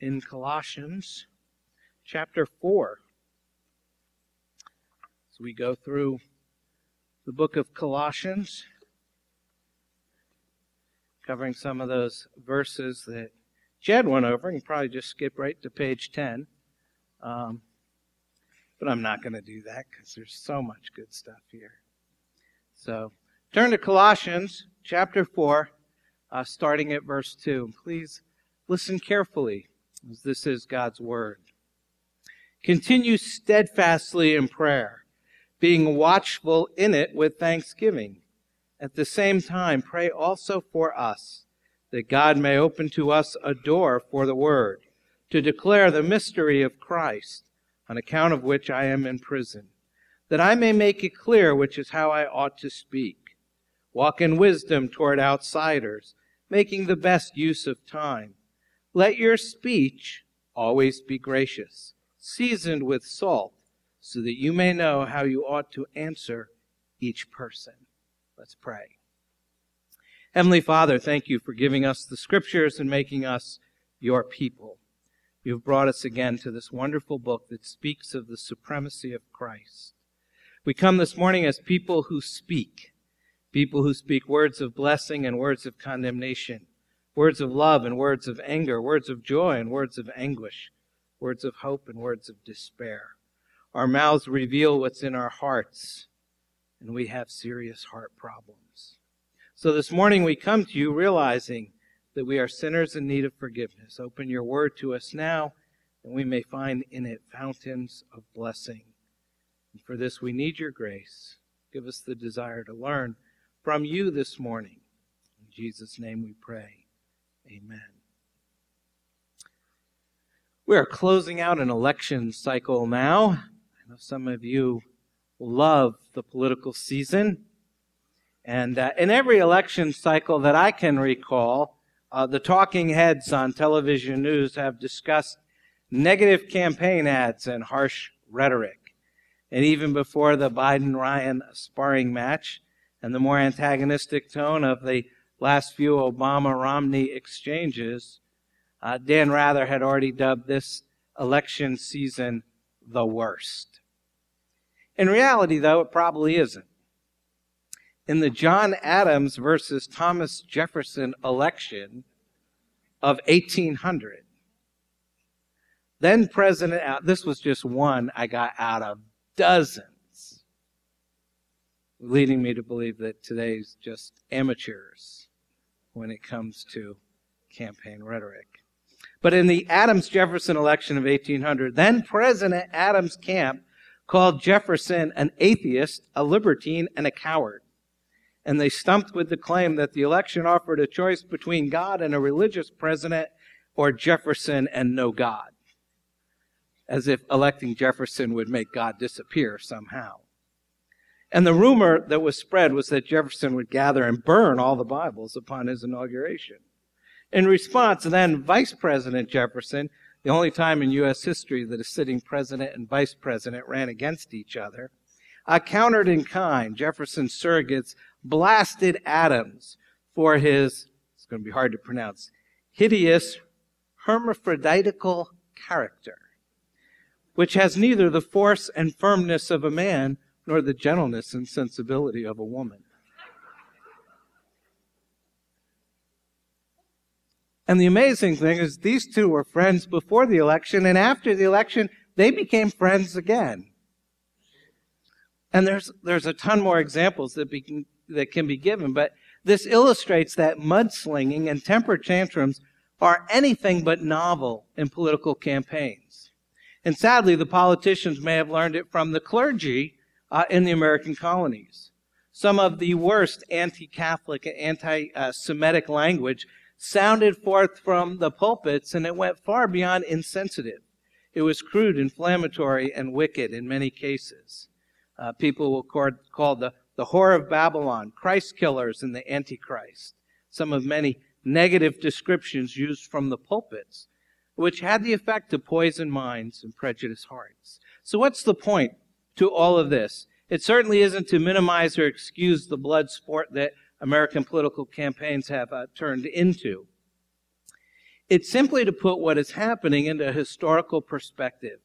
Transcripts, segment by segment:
in Colossians chapter 4. As we go through the book of Colossians, covering some of those verses that Jed went over. You can probably just skip right to page 10. Um, but I'm not going to do that because there's so much good stuff here. So turn to Colossians chapter 4, uh, starting at verse 2. Please listen carefully this is God's word. Continue steadfastly in prayer, being watchful in it with thanksgiving. At the same time, pray also for us, that God may open to us a door for the word, to declare the mystery of Christ, on account of which I am in prison, that I may make it clear which is how I ought to speak. Walk in wisdom toward outsiders, making the best use of time. Let your speech always be gracious, seasoned with salt, so that you may know how you ought to answer each person. Let's pray. Heavenly Father, thank you for giving us the scriptures and making us your people. You've brought us again to this wonderful book that speaks of the supremacy of Christ. We come this morning as people who speak, people who speak words of blessing and words of condemnation, words of love and words of anger, words of joy and words of anguish, words of hope and words of despair. Our mouths reveal what's in our hearts, and we have serious heart problems. So this morning we come to you realizing that we are sinners in need of forgiveness. Open your word to us now, and we may find in it fountains of blessing. And for this we need your grace. Give us the desire to learn from you this morning. In Jesus' name we pray. Amen. We are closing out an election cycle now. I know some of you love the political season. And uh, in every election cycle that I can recall, uh, the talking heads on television news have discussed negative campaign ads and harsh rhetoric. And even before the Biden Ryan sparring match and the more antagonistic tone of the last few Obama Romney exchanges, uh, Dan Rather had already dubbed this election season the worst. In reality, though, it probably isn't in the John Adams versus Thomas Jefferson election of 1800. Then President, this was just one I got out of dozens, leading me to believe that today's just amateurs when it comes to campaign rhetoric. But in the Adams Jefferson election of 1800, then President Adams' camp called Jefferson an atheist, a libertine, and a coward and they stumped with the claim that the election offered a choice between God and a religious president or Jefferson and no God. As if electing Jefferson would make God disappear somehow. And the rumor that was spread was that Jefferson would gather and burn all the Bibles upon his inauguration. In response, then Vice President Jefferson, the only time in U.S. history that a sitting president and vice president ran against each other, uh, countered in kind. Jefferson's surrogates blasted Adams for his, it's going to be hard to pronounce, hideous hermaphroditical character, which has neither the force and firmness of a man nor the gentleness and sensibility of a woman. And the amazing thing is, these two were friends before the election, and after the election, they became friends again. And there's, there's a ton more examples that, be, that can be given, but this illustrates that mudslinging and temper tantrums are anything but novel in political campaigns. And sadly, the politicians may have learned it from the clergy uh, in the American colonies. Some of the worst anti-Catholic and anti-Semitic language sounded forth from the pulpits, and it went far beyond insensitive. It was crude, inflammatory, and wicked in many cases. Uh, people will call, call the the whore of Babylon, Christ killers, and the Antichrist. Some of many negative descriptions used from the pulpits, which had the effect to poison minds and prejudice hearts. So what's the point to all of this? It certainly isn't to minimize or excuse the blood sport that American political campaigns have uh, turned into. It's simply to put what is happening into a historical perspective.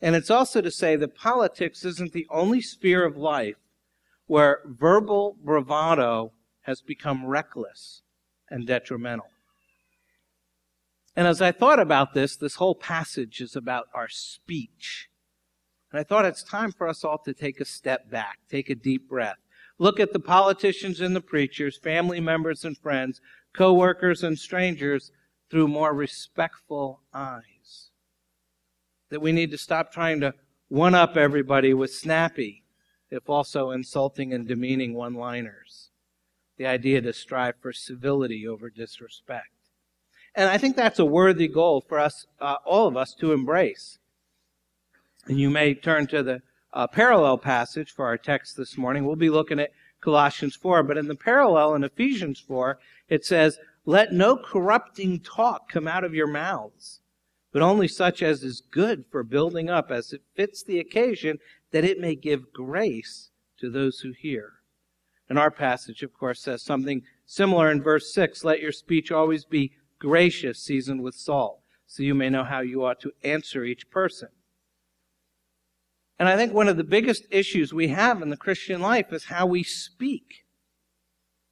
And it's also to say that politics isn't the only sphere of life where verbal bravado has become reckless and detrimental. And as I thought about this, this whole passage is about our speech. And I thought it's time for us all to take a step back, take a deep breath. Look at the politicians and the preachers, family members and friends, co-workers and strangers through more respectful eyes. That we need to stop trying to one up everybody with snappy, if also insulting and demeaning one liners. The idea to strive for civility over disrespect. And I think that's a worthy goal for us, uh, all of us, to embrace. And you may turn to the uh, parallel passage for our text this morning. We'll be looking at Colossians 4, but in the parallel in Ephesians 4, it says, Let no corrupting talk come out of your mouths, but only such as is good for building up as it fits the occasion, that it may give grace to those who hear. And our passage, of course, says something similar in verse 6 Let your speech always be gracious, seasoned with salt, so you may know how you ought to answer each person. And I think one of the biggest issues we have in the Christian life is how we speak.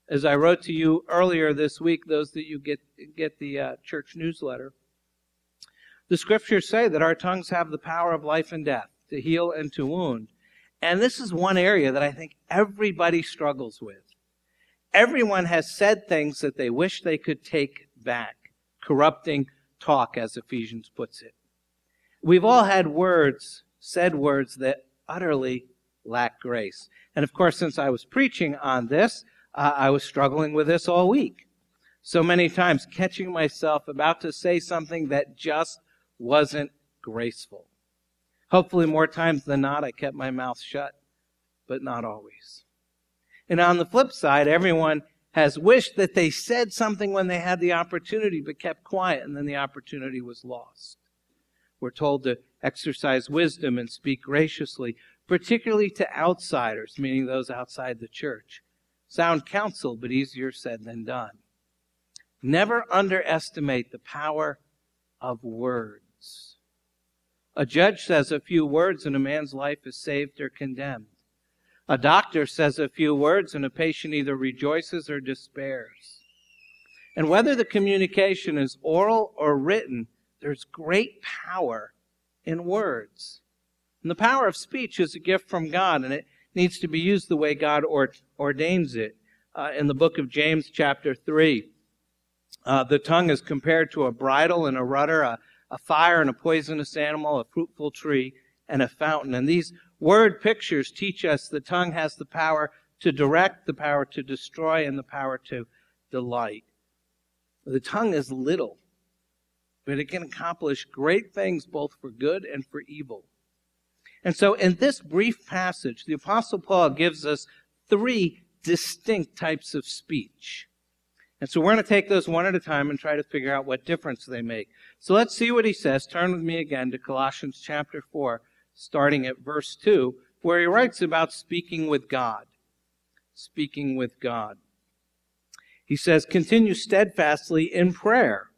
As I wrote to you earlier this week, those that you get, get the uh, church newsletter, the scriptures say that our tongues have the power of life and death, to heal and to wound. And this is one area that I think everybody struggles with. Everyone has said things that they wish they could take back. Corrupting talk, as Ephesians puts it. We've all had words, said words that utterly lack grace. And of course, since I was preaching on this, uh, I was struggling with this all week. So many times catching myself about to say something that just wasn't graceful. Hopefully, more times than not, I kept my mouth shut, but not always. And on the flip side, everyone has wished that they said something when they had the opportunity but kept quiet and then the opportunity was lost. We're told to exercise wisdom and speak graciously, particularly to outsiders, meaning those outside the church. Sound counsel, but easier said than done. Never underestimate the power of words. A judge says a few words and a man's life is saved or condemned. A doctor says a few words and a patient either rejoices or despairs. And whether the communication is oral or written, there's great power in words. And the power of speech is a gift from God, and it needs to be used the way God ordains it. Uh, in the book of James, chapter 3, uh, the tongue is compared to a bridle and a rudder, a, a fire and a poisonous animal, a fruitful tree, and a fountain. And these Word pictures teach us the tongue has the power to direct, the power to destroy, and the power to delight. The tongue is little, but it can accomplish great things both for good and for evil. And so in this brief passage, the Apostle Paul gives us three distinct types of speech. And so we're going to take those one at a time and try to figure out what difference they make. So let's see what he says. Turn with me again to Colossians chapter 4, starting at verse 2, where he writes about speaking with God. Speaking with God. He says, continue steadfastly in prayer,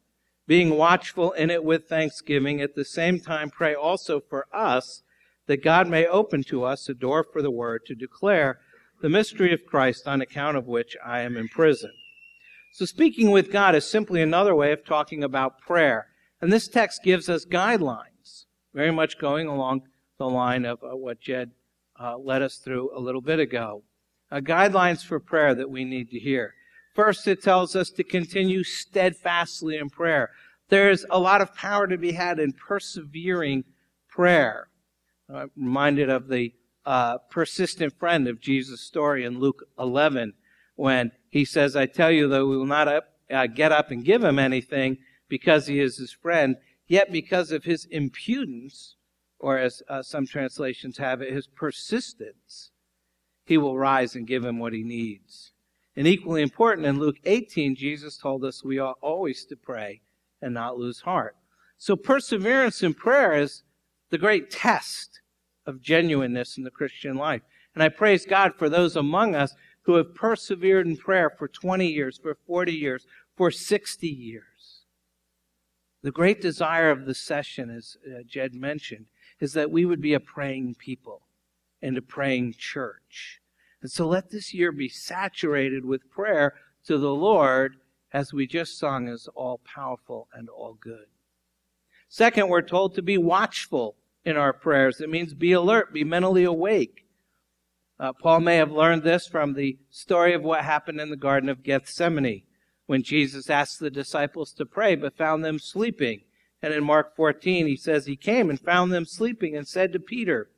being watchful in it with thanksgiving. At the same time, pray also for us that God may open to us a door for the word to declare the mystery of Christ on account of which I am in prison. So speaking with God is simply another way of talking about prayer. And this text gives us guidelines, very much going along the line of uh, what Jed uh, led us through a little bit ago. Uh, guidelines for prayer that we need to hear. First, it tells us to continue steadfastly in prayer. There's a lot of power to be had in persevering prayer. I'm reminded of the uh, persistent friend of Jesus' story in Luke 11 when he says, I tell you that we will not up, uh, get up and give him anything because he is his friend, yet because of his impudence, or as uh, some translations have it, his persistence, he will rise and give him what he needs. And equally important, in Luke 18, Jesus told us we ought always to pray and not lose heart. So perseverance in prayer is the great test of genuineness in the Christian life. And I praise God for those among us who have persevered in prayer for 20 years, for 40 years, for 60 years. The great desire of the session, as uh, Jed mentioned, is that we would be a praying people and a praying church. And so let this year be saturated with prayer to the Lord, as we just sung, as all powerful and all good. Second, we're told to be watchful in our prayers. It means be alert, be mentally awake. Uh, Paul may have learned this from the story of what happened in the Garden of Gethsemane when Jesus asked the disciples to pray but found them sleeping. And in Mark 14, he says he came and found them sleeping and said to Peter,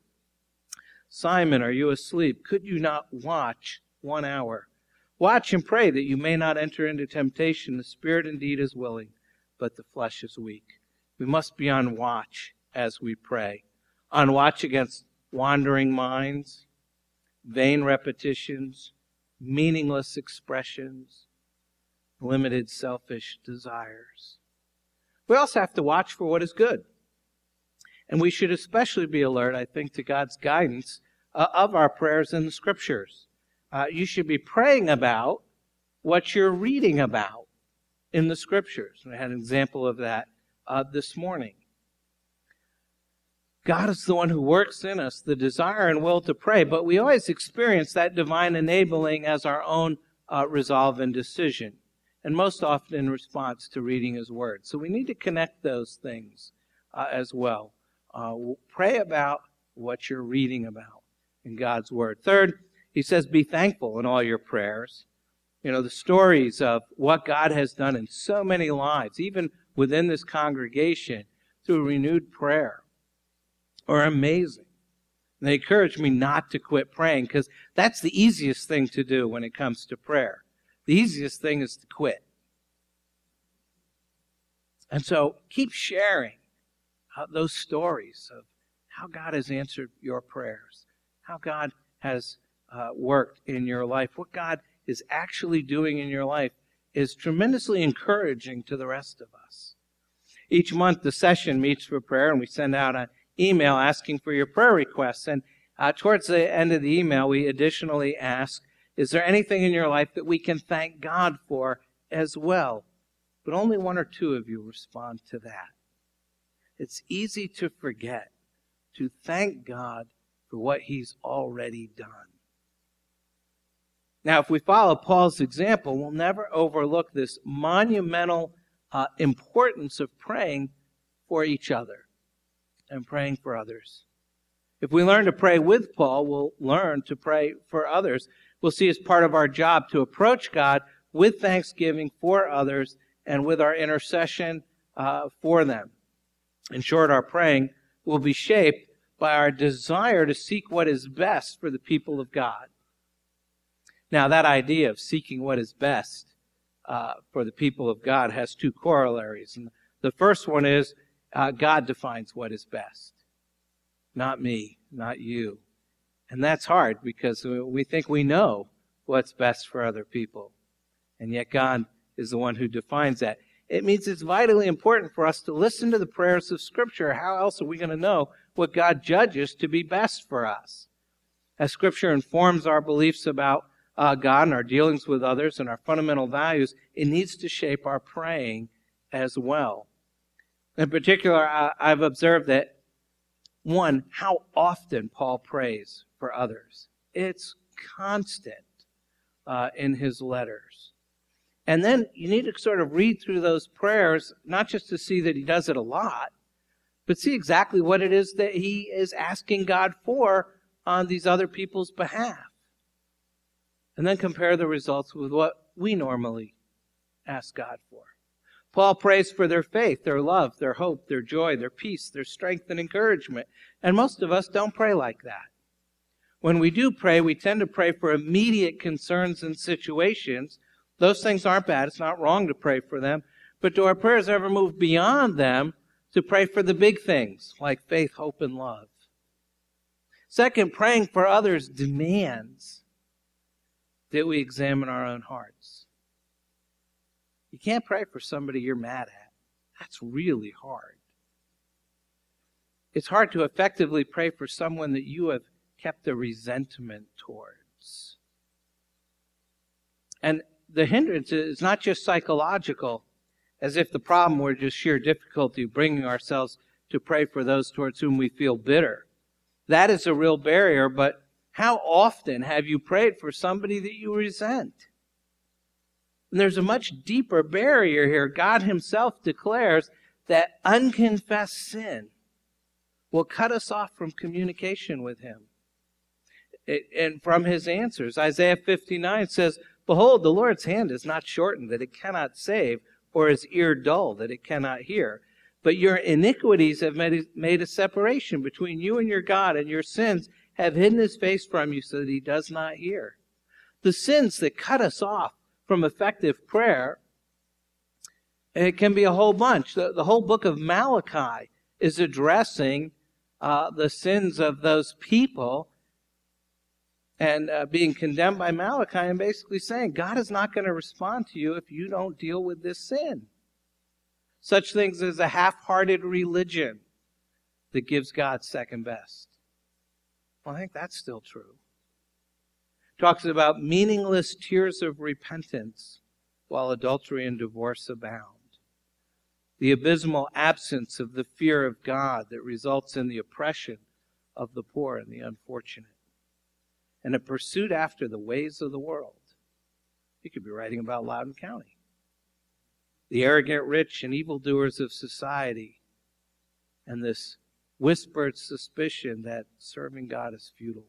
Simon, are you asleep? Could you not watch one hour? Watch and pray that you may not enter into temptation. The spirit indeed is willing, but the flesh is weak. We must be on watch as we pray. On watch against wandering minds, vain repetitions, meaningless expressions, limited selfish desires. We also have to watch for what is good. And we should especially be alert, I think, to God's guidance uh, of our prayers in the scriptures. Uh, you should be praying about what you're reading about in the scriptures. And I had an example of that uh, this morning. God is the one who works in us the desire and will to pray, but we always experience that divine enabling as our own uh, resolve and decision, and most often in response to reading His Word. So we need to connect those things uh, as well. Uh, pray about what you're reading about in God's Word. Third, He says, be thankful in all your prayers. You know, the stories of what God has done in so many lives, even within this congregation, through renewed prayer are amazing. And they encourage me not to quit praying because that's the easiest thing to do when it comes to prayer. The easiest thing is to quit. And so keep sharing those stories of how God has answered your prayers, how God has uh, worked in your life, what God is actually doing in your life is tremendously encouraging to the rest of us. Each month, the session meets for prayer, and we send out an email asking for your prayer requests. And uh, towards the end of the email, we additionally ask, is there anything in your life that we can thank God for as well? But only one or two of you respond to that. It's easy to forget to thank God for what He's already done. Now, if we follow Paul's example, we'll never overlook this monumental uh, importance of praying for each other and praying for others. If we learn to pray with Paul, we'll learn to pray for others. We'll see as part of our job to approach God with thanksgiving for others and with our intercession uh, for them. In short, our praying will be shaped by our desire to seek what is best for the people of God. Now, that idea of seeking what is best uh, for the people of God has two corollaries. And the first one is uh, God defines what is best, not me, not you. And that's hard because we think we know what's best for other people. And yet God is the one who defines that. It means it's vitally important for us to listen to the prayers of Scripture. How else are we going to know what God judges to be best for us? As Scripture informs our beliefs about uh, God and our dealings with others and our fundamental values, it needs to shape our praying as well. In particular, I've observed that one, how often Paul prays for others. It's constant uh, in his letters. And then you need to sort of read through those prayers, not just to see that he does it a lot, but see exactly what it is that he is asking God for on these other people's behalf. And then compare the results with what we normally ask God for. Paul prays for their faith, their love, their hope, their joy, their peace, their strength and encouragement. And most of us don't pray like that. When we do pray, we tend to pray for immediate concerns and situations. Those things aren't bad. It's not wrong to pray for them. But do our prayers ever move beyond them to pray for the big things like faith, hope, and love? Second, praying for others demands that we examine our own hearts. You can't pray for somebody you're mad at. That's really hard. It's hard to effectively pray for someone that you have kept a resentment towards. And the hindrance is not just psychological. as if the problem were just sheer difficulty bringing ourselves to pray for those towards whom we feel bitter. That is a real barrier, but how often have you prayed for somebody that you resent? And there's a much deeper barrier here. God Himself declares that unconfessed sin will cut us off from communication with Him and from His answers. Isaiah 59 says, Behold, the Lord's hand is not shortened that it cannot save, or his ear dull that it cannot hear. But your iniquities have made, made a separation between you and your God, and your sins have hidden his face from you so that he does not hear. The sins that cut us off from effective prayer, it can be a whole bunch. The, the whole book of Malachi is addressing uh, the sins of those people and uh, being condemned by Malachi and basically saying, God is not going to respond to you if you don't deal with this sin. Such things as a half hearted religion that gives God second best. Well, I think that's still true. Talks about meaningless tears of repentance while adultery and divorce abound. The abysmal absence of the fear of God that results in the oppression of the poor and the unfortunate and a pursuit after the ways of the world. You could be writing about Loudoun County. The arrogant rich and evildoers of society, and this whispered suspicion that serving God is futile.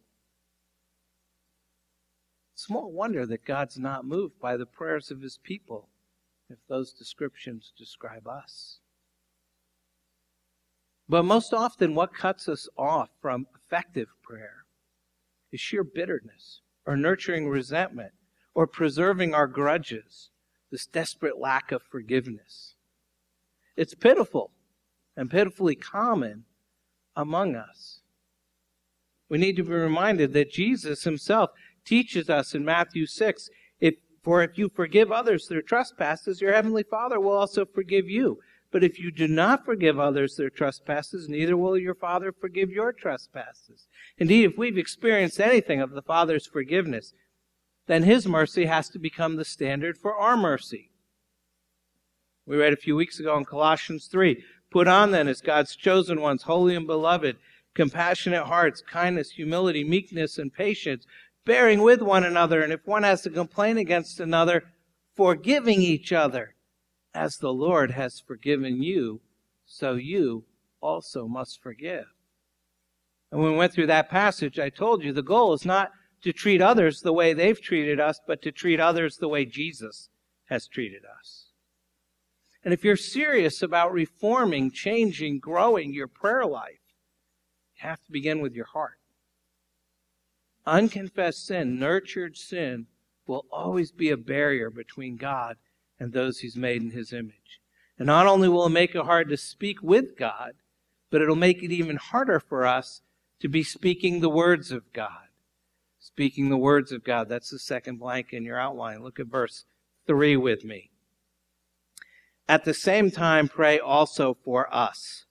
Small wonder that God's not moved by the prayers of his people if those descriptions describe us. But most often, what cuts us off from effective prayer is sheer bitterness or nurturing resentment or preserving our grudges, this desperate lack of forgiveness. It's pitiful and pitifully common among us. We need to be reminded that Jesus himself teaches us in Matthew 6 if, For if you forgive others their trespasses, your heavenly Father will also forgive you. But if you do not forgive others their trespasses, neither will your Father forgive your trespasses. Indeed, if we've experienced anything of the Father's forgiveness, then His mercy has to become the standard for our mercy. We read a few weeks ago in Colossians 3 Put on then as God's chosen ones, holy and beloved, compassionate hearts, kindness, humility, meekness, and patience, bearing with one another, and if one has to complain against another, forgiving each other as the Lord has forgiven you, so you also must forgive. And when we went through that passage, I told you the goal is not to treat others the way they've treated us, but to treat others the way Jesus has treated us. And if you're serious about reforming, changing, growing your prayer life, you have to begin with your heart. Unconfessed sin, nurtured sin, will always be a barrier between God and those he's made in his image. And not only will it make it hard to speak with God, but it'll make it even harder for us to be speaking the words of God. Speaking the words of God. That's the second blank in your outline. Look at verse 3 with me. At the same time, pray also for us,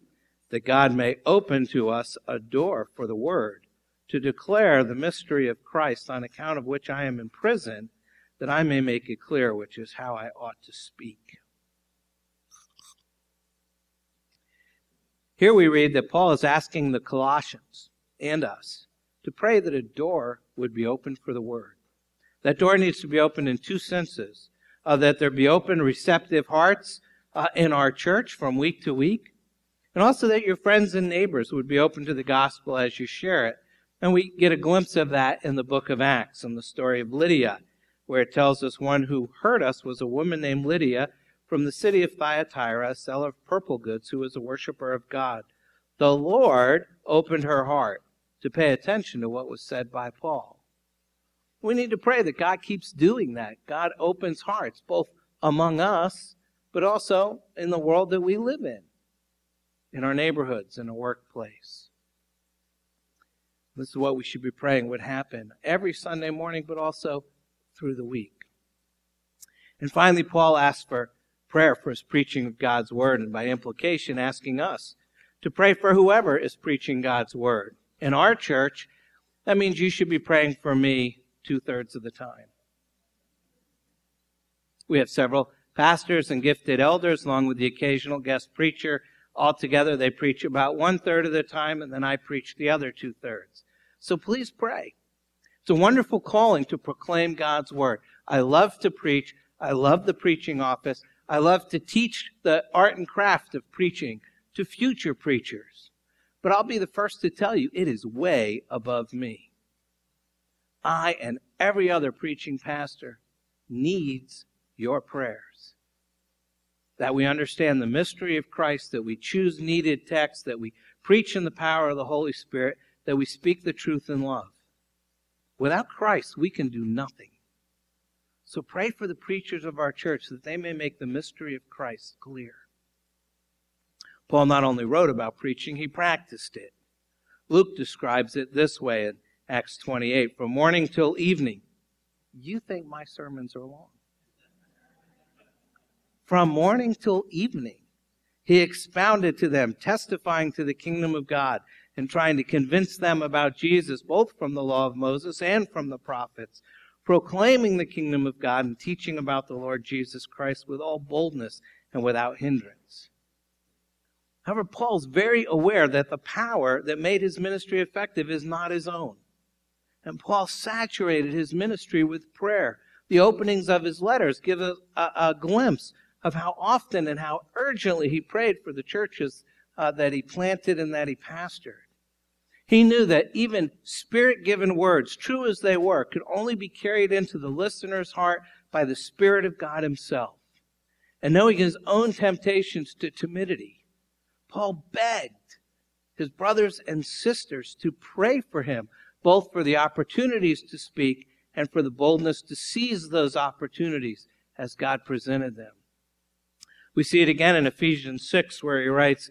that God may open to us a door for the word, to declare the mystery of Christ, on account of which I am in prison that I may make it clear which is how I ought to speak. Here we read that Paul is asking the Colossians and us to pray that a door would be opened for the word. That door needs to be opened in two senses. Uh, that there be open, receptive hearts uh, in our church from week to week, and also that your friends and neighbors would be open to the gospel as you share it. And we get a glimpse of that in the book of Acts and the story of Lydia where it tells us one who heard us was a woman named Lydia from the city of Thyatira, a seller of purple goods, who was a worshiper of God. The Lord opened her heart to pay attention to what was said by Paul. We need to pray that God keeps doing that. God opens hearts, both among us, but also in the world that we live in, in our neighborhoods, in a workplace. This is what we should be praying would happen every Sunday morning, but also through the week. And finally, Paul asks for prayer for his preaching of God's word, and by implication, asking us to pray for whoever is preaching God's word. In our church, that means you should be praying for me two thirds of the time. We have several pastors and gifted elders, along with the occasional guest preacher. Altogether, they preach about one third of the time, and then I preach the other two thirds. So please pray. It's a wonderful calling to proclaim God's word. I love to preach. I love the preaching office. I love to teach the art and craft of preaching to future preachers. But I'll be the first to tell you, it is way above me. I and every other preaching pastor needs your prayers. That we understand the mystery of Christ, that we choose needed texts, that we preach in the power of the Holy Spirit, that we speak the truth in love. Without Christ, we can do nothing. So pray for the preachers of our church that they may make the mystery of Christ clear. Paul not only wrote about preaching, he practiced it. Luke describes it this way in Acts 28 from morning till evening. You think my sermons are long? From morning till evening, he expounded to them, testifying to the kingdom of God and trying to convince them about Jesus, both from the law of Moses and from the prophets, proclaiming the kingdom of God and teaching about the Lord Jesus Christ with all boldness and without hindrance. However, Paul's very aware that the power that made his ministry effective is not his own. And Paul saturated his ministry with prayer. The openings of his letters give a, a, a glimpse of how often and how urgently he prayed for the churches uh, that he planted and that he pastored. He knew that even spirit given words, true as they were, could only be carried into the listener's heart by the Spirit of God Himself. And knowing his own temptations to timidity, Paul begged his brothers and sisters to pray for him, both for the opportunities to speak and for the boldness to seize those opportunities as God presented them. We see it again in Ephesians 6, where he writes,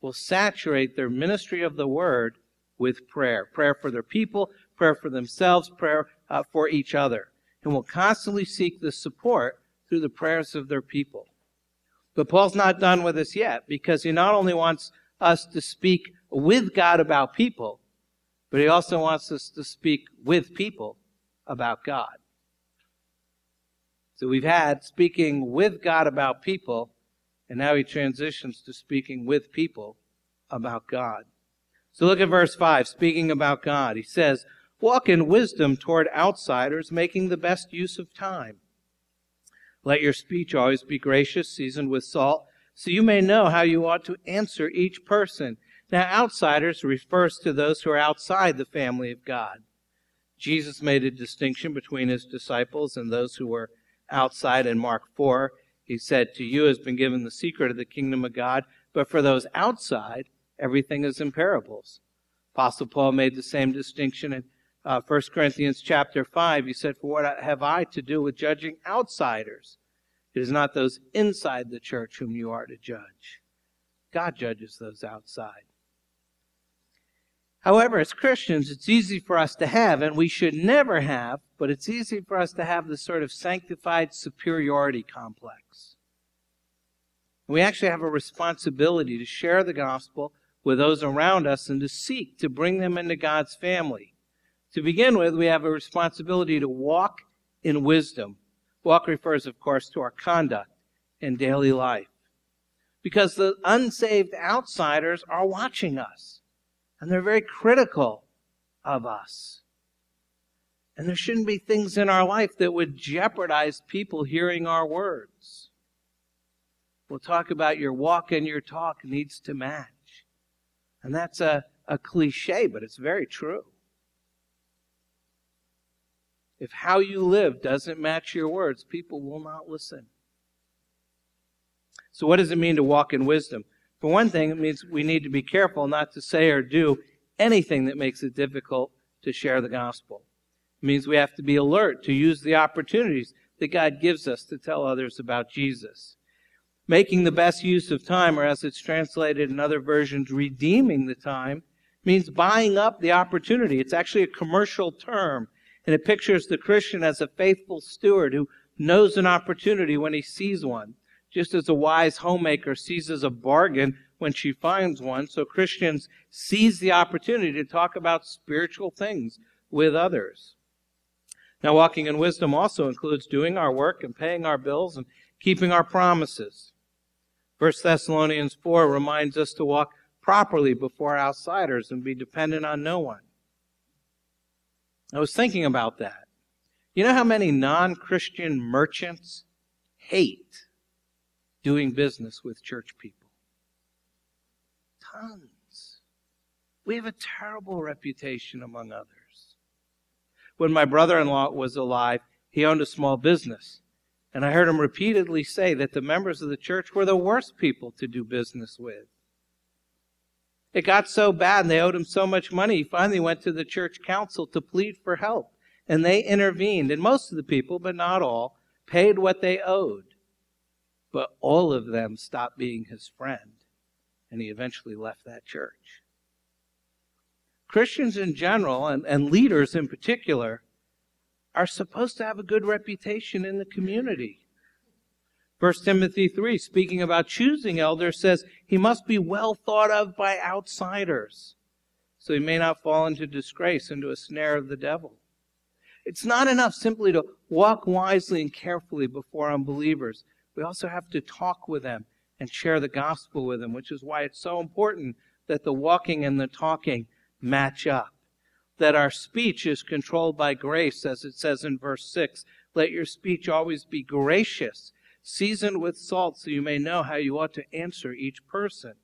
will saturate their ministry of the word with prayer. Prayer for their people, prayer for themselves, prayer uh, for each other. And will constantly seek the support through the prayers of their people. But Paul's not done with us yet because he not only wants us to speak with God about people, but he also wants us to speak with people about God. So we've had speaking with God about people, and now he transitions to speaking with people about God. So look at verse 5, speaking about God. He says, Walk in wisdom toward outsiders, making the best use of time. Let your speech always be gracious, seasoned with salt so you may know how you ought to answer each person. Now, outsiders refers to those who are outside the family of God. Jesus made a distinction between his disciples and those who were outside in Mark 4. He said, To you has been given the secret of the kingdom of God, but for those outside, everything is in parables. Apostle Paul made the same distinction in uh, 1 Corinthians chapter 5. He said, For what have I to do with judging outsiders? It is not those inside the church whom you are to judge. God judges those outside. However, as Christians, it's easy for us to have, and we should never have, but it's easy for us to have this sort of sanctified superiority complex. We actually have a responsibility to share the gospel with those around us and to seek to bring them into God's family. To begin with, we have a responsibility to walk in wisdom Walk refers, of course, to our conduct in daily life. Because the unsaved outsiders are watching us, and they're very critical of us. And there shouldn't be things in our life that would jeopardize people hearing our words. We'll talk about your walk and your talk needs to match. And that's a, a cliche, but it's very true. If how you live doesn't match your words, people will not listen. So, what does it mean to walk in wisdom? For one thing, it means we need to be careful not to say or do anything that makes it difficult to share the gospel. It means we have to be alert to use the opportunities that God gives us to tell others about Jesus. Making the best use of time, or as it's translated in other versions, redeeming the time, means buying up the opportunity. It's actually a commercial term, and it pictures the Christian as a faithful steward who knows an opportunity when he sees one. Just as a wise homemaker seizes a bargain when she finds one, so Christians seize the opportunity to talk about spiritual things with others. Now, walking in wisdom also includes doing our work and paying our bills and keeping our promises. 1 Thessalonians 4 reminds us to walk properly before outsiders and be dependent on no one. I was thinking about that. You know how many non Christian merchants hate doing business with church people? Tons. We have a terrible reputation among others. When my brother in law was alive, he owned a small business. And I heard him repeatedly say that the members of the church were the worst people to do business with. It got so bad and they owed him so much money, he finally went to the church council to plead for help. And they intervened. And most of the people, but not all, paid what they owed. But all of them stopped being his friend. And he eventually left that church. Christians in general, and, and leaders in particular, are supposed to have a good reputation in the community. 1 Timothy 3, speaking about choosing elders, says he must be well thought of by outsiders, so he may not fall into disgrace, into a snare of the devil. It's not enough simply to walk wisely and carefully before unbelievers. We also have to talk with them and share the gospel with them, which is why it's so important that the walking and the talking match up. That our speech is controlled by grace, as it says in verse 6. Let your speech always be gracious, seasoned with salt, so you may know how you ought to answer each person.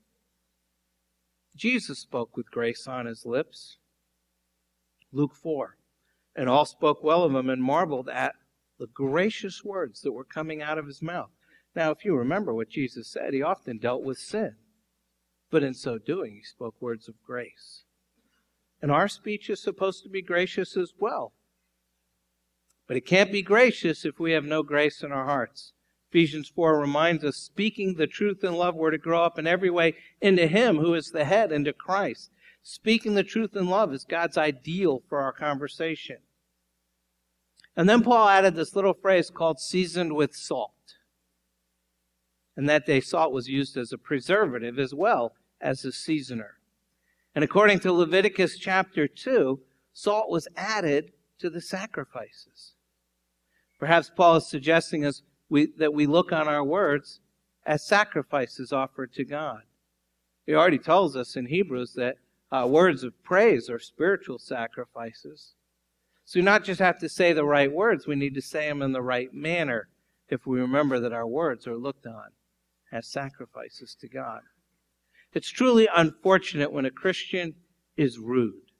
Jesus spoke with grace on his lips. Luke 4. And all spoke well of him and marveled at the gracious words that were coming out of his mouth. Now, if you remember what Jesus said, he often dealt with sin. But in so doing, he spoke words of grace. And our speech is supposed to be gracious as well. But it can't be gracious if we have no grace in our hearts. Ephesians 4 reminds us, speaking the truth in love, we're to grow up in every way into Him who is the head, into Christ. Speaking the truth in love is God's ideal for our conversation. And then Paul added this little phrase called seasoned with salt. And that day, salt was used as a preservative as well as a seasoner. And according to Leviticus chapter 2, salt was added to the sacrifices. Perhaps Paul is suggesting us we, that we look on our words as sacrifices offered to God. He already tells us in Hebrews that uh, words of praise are spiritual sacrifices. So we not just have to say the right words, we need to say them in the right manner if we remember that our words are looked on as sacrifices to God. It's truly unfortunate when a Christian is rude,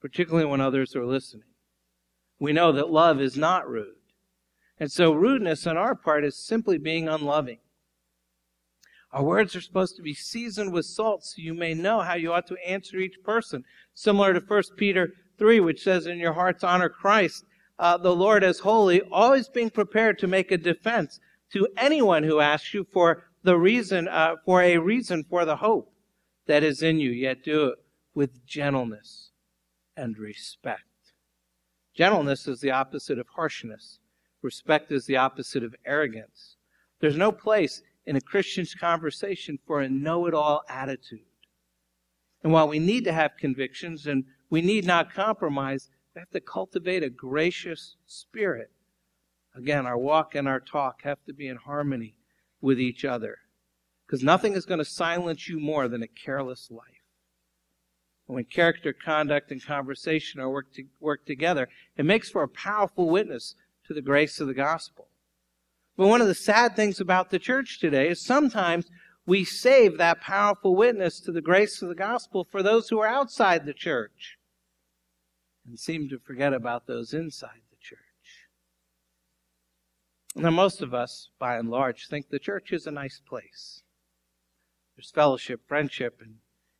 particularly when others are listening. We know that love is not rude. And so rudeness on our part is simply being unloving. Our words are supposed to be seasoned with salt so you may know how you ought to answer each person. Similar to 1 Peter 3, which says, In your hearts honor Christ, uh, the Lord as holy, always being prepared to make a defense to anyone who asks you for the reason, uh, for a reason for the hope that is in you, yet do it with gentleness and respect. Gentleness is the opposite of harshness. Respect is the opposite of arrogance. There's no place in a Christian's conversation for a know it all attitude. And while we need to have convictions and we need not compromise, we have to cultivate a gracious spirit. Again, our walk and our talk have to be in harmony with each other. Because nothing is going to silence you more than a careless life. And when character, conduct, and conversation are work, to, work together, it makes for a powerful witness to the grace of the gospel. But one of the sad things about the church today is sometimes we save that powerful witness to the grace of the gospel for those who are outside the church and seem to forget about those inside now, most of us, by and large, think the church is a nice place. There's fellowship, friendship, and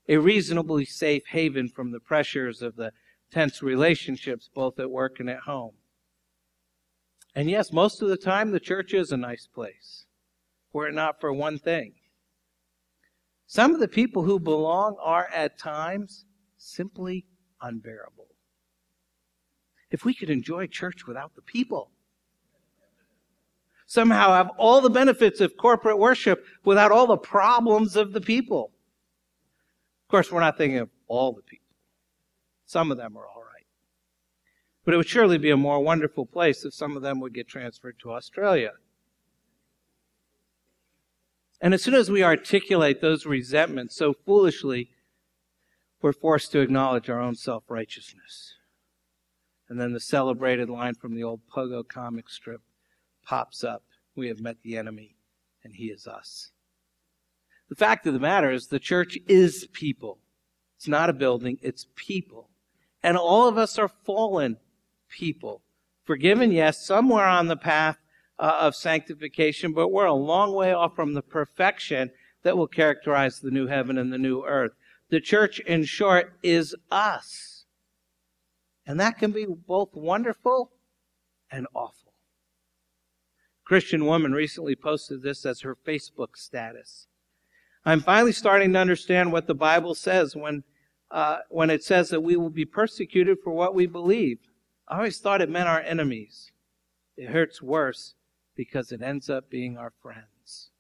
a reasonably safe haven from the pressures of the tense relationships both at work and at home. And yes, most of the time the church is a nice place. were it not for one thing. Some of the people who belong are at times simply unbearable. If we could enjoy church without the people, somehow have all the benefits of corporate worship without all the problems of the people. Of course, we're not thinking of all the people. Some of them are all right. But it would surely be a more wonderful place if some of them would get transferred to Australia. And as soon as we articulate those resentments so foolishly, we're forced to acknowledge our own self righteousness. And then the celebrated line from the old Pogo comic strip pops up. We have met the enemy, and he is us. The fact of the matter is, the church is people. It's not a building, it's people. And all of us are fallen people. Forgiven, yes, somewhere on the path uh, of sanctification, but we're a long way off from the perfection that will characterize the new heaven and the new earth. The church, in short, is us. And that can be both wonderful and awful. Christian woman recently posted this as her Facebook status. I'm finally starting to understand what the Bible says when, uh, when it says that we will be persecuted for what we believe. I always thought it meant our enemies. It hurts worse because it ends up being our friends.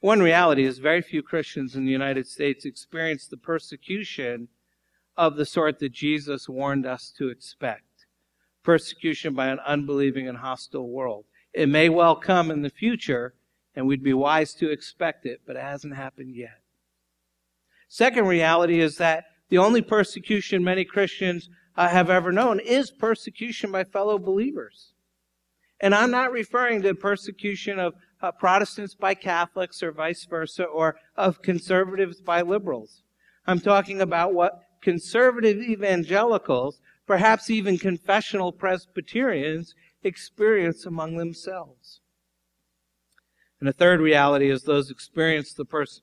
One reality is very few Christians in the United States experience the persecution of the sort that Jesus warned us to expect persecution by an unbelieving and hostile world. It may well come in the future, and we'd be wise to expect it, but it hasn't happened yet. Second reality is that the only persecution many Christians uh, have ever known is persecution by fellow believers. And I'm not referring to persecution of uh, Protestants by Catholics or vice versa, or of conservatives by liberals. I'm talking about what conservative evangelicals, perhaps even confessional Presbyterians, experience among themselves. And a third reality is those experience the pers-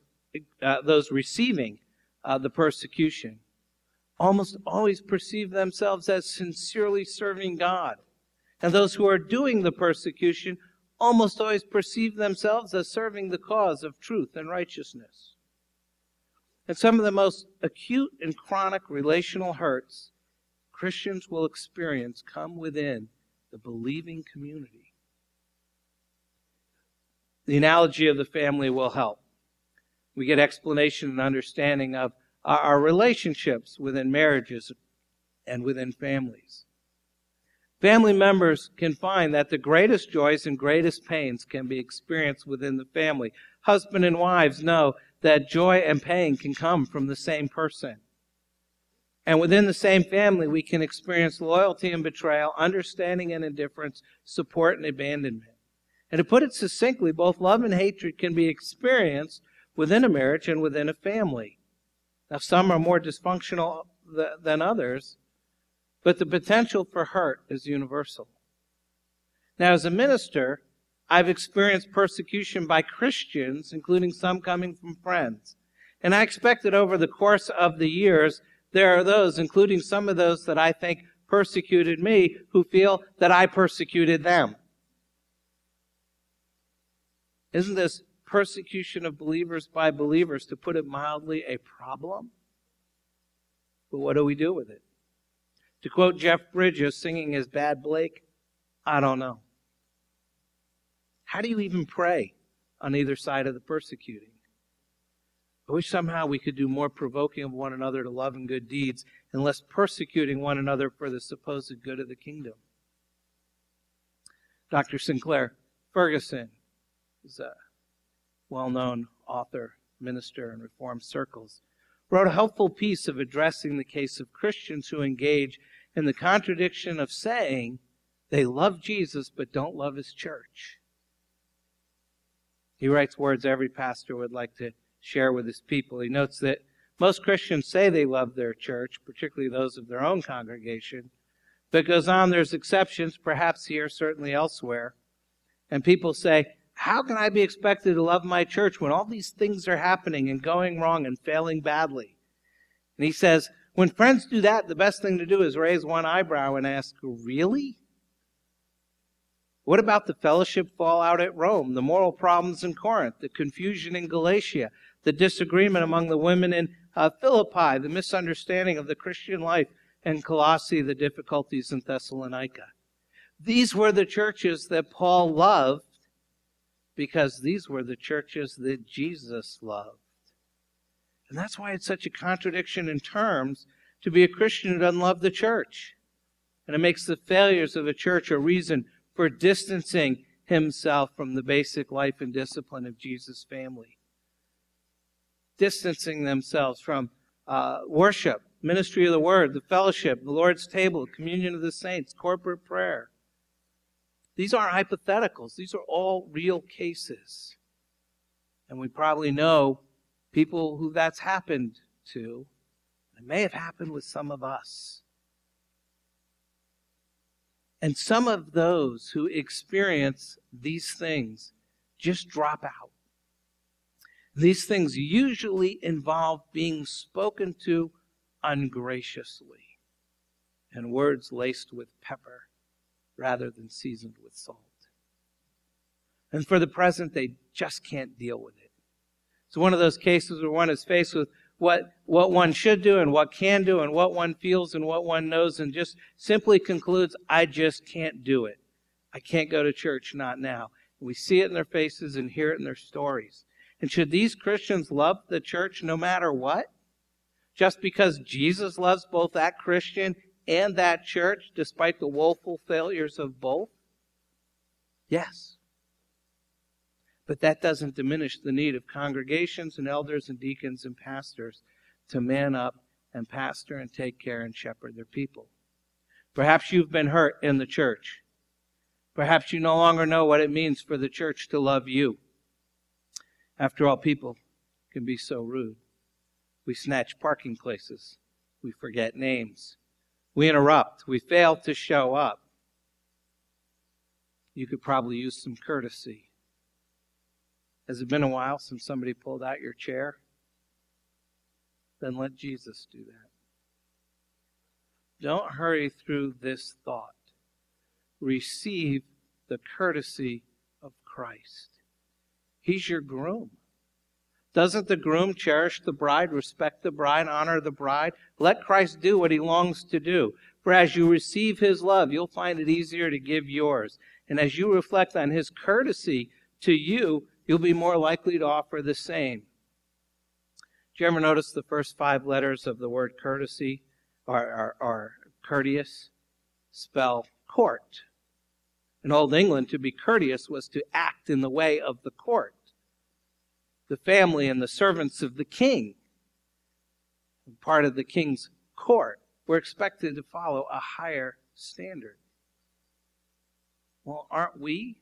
uh, those receiving uh, the persecution almost always perceive themselves as sincerely serving God. And those who are doing the persecution almost always perceive themselves as serving the cause of truth and righteousness. And some of the most acute and chronic relational hurts Christians will experience come within the believing community. The analogy of the family will help. We get explanation and understanding of our relationships within marriages and within families. Family members can find that the greatest joys and greatest pains can be experienced within the family. Husband and wives know that joy and pain can come from the same person. And within the same family, we can experience loyalty and betrayal, understanding and indifference, support and abandonment. And to put it succinctly, both love and hatred can be experienced within a marriage and within a family. Now, some are more dysfunctional th- than others, but the potential for hurt is universal. Now, as a minister, I've experienced persecution by Christians, including some coming from friends. And I expect that over the course of the years, there are those, including some of those that I think persecuted me, who feel that I persecuted them. Isn't this persecution of believers by believers, to put it mildly, a problem. But what do we do with it? To quote Jeff Bridges singing his Bad Blake, I don't know. How do you even pray on either side of the persecuting? I wish somehow we could do more provoking of one another to love and good deeds and less persecuting one another for the supposed good of the kingdom. Dr. Sinclair Ferguson is a well known author, minister in Reformed circles, wrote a helpful piece of addressing the case of Christians who engage in the contradiction of saying they love Jesus but don't love his church. He writes words every pastor would like to share with his people. He notes that most Christians say they love their church, particularly those of their own congregation, but goes on, there's exceptions, perhaps here, certainly elsewhere. And people say, how can I be expected to love my church when all these things are happening and going wrong and failing badly? And he says, when friends do that, the best thing to do is raise one eyebrow and ask, Really? What about the fellowship fallout at Rome, the moral problems in Corinth, the confusion in Galatia, the disagreement among the women in uh, Philippi, the misunderstanding of the Christian life in Colossae, the difficulties in Thessalonica? These were the churches that Paul loved because these were the churches that Jesus loved. And that's why it's such a contradiction in terms to be a Christian who doesn't love the church. And it makes the failures of the church a reason for distancing himself from the basic life and discipline of Jesus' family. Distancing themselves from uh, worship, ministry of the word, the fellowship, the Lord's table, communion of the saints, corporate prayer. These aren't hypotheticals. These are all real cases. And we probably know people who that's happened to. It may have happened with some of us. And some of those who experience these things just drop out. These things usually involve being spoken to ungraciously and words laced with pepper rather than seasoned with salt. And for the present, they just can't deal with it. It's one of those cases where one is faced with what, what one should do and what can do and what one feels and what one knows and just simply concludes, I just can't do it. I can't go to church, not now. We see it in their faces and hear it in their stories. And should these Christians love the church no matter what? Just because Jesus loves both that Christian and that church, despite the woeful failures of both? Yes. But that doesn't diminish the need of congregations and elders and deacons and pastors to man up and pastor and take care and shepherd their people. Perhaps you've been hurt in the church. Perhaps you no longer know what it means for the church to love you. After all, people can be so rude. We snatch parking places. We forget names. We interrupt. We fail to show up. You could probably use some courtesy. Has it been a while since somebody pulled out your chair? Then let Jesus do that. Don't hurry through this thought. Receive the courtesy of Christ. He's your groom. Doesn't the groom cherish the bride, respect the bride, honor the bride? Let Christ do what he longs to do. For as you receive his love, you'll find it easier to give yours. And as you reflect on his courtesy to you, you'll be more likely to offer the same. Did you ever notice the first five letters of the word courtesy are courteous spell court? In Old England, to be courteous was to act in the way of the court, the family and the servants of the king. Part of the king's court were expected to follow a higher standard. Well, aren't we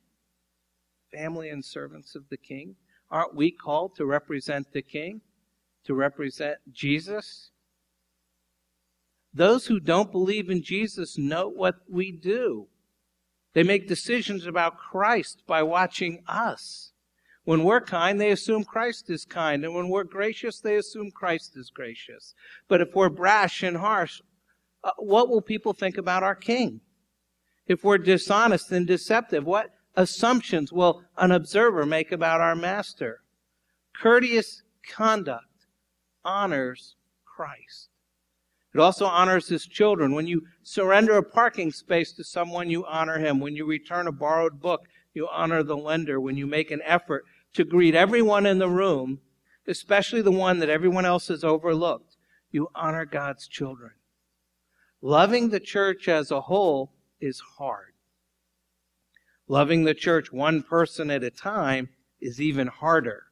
family and servants of the King? Aren't we called to represent the King? To represent Jesus? Those who don't believe in Jesus know what we do. They make decisions about Christ by watching us. When we're kind, they assume Christ is kind. And when we're gracious, they assume Christ is gracious. But if we're brash and harsh, uh, what will people think about our King? If we're dishonest and deceptive, what assumptions will an observer make about our master? Courteous conduct honors Christ. It also honors his children. When you surrender a parking space to someone, you honor him. When you return a borrowed book, you honor the lender. When you make an effort to greet everyone in the room, especially the one that everyone else has overlooked, you honor God's children. Loving the church as a whole is hard. Loving the church one person at a time is even harder,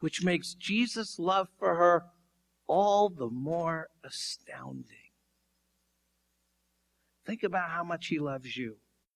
which makes Jesus' love for her all the more astounding. Think about how much he loves you.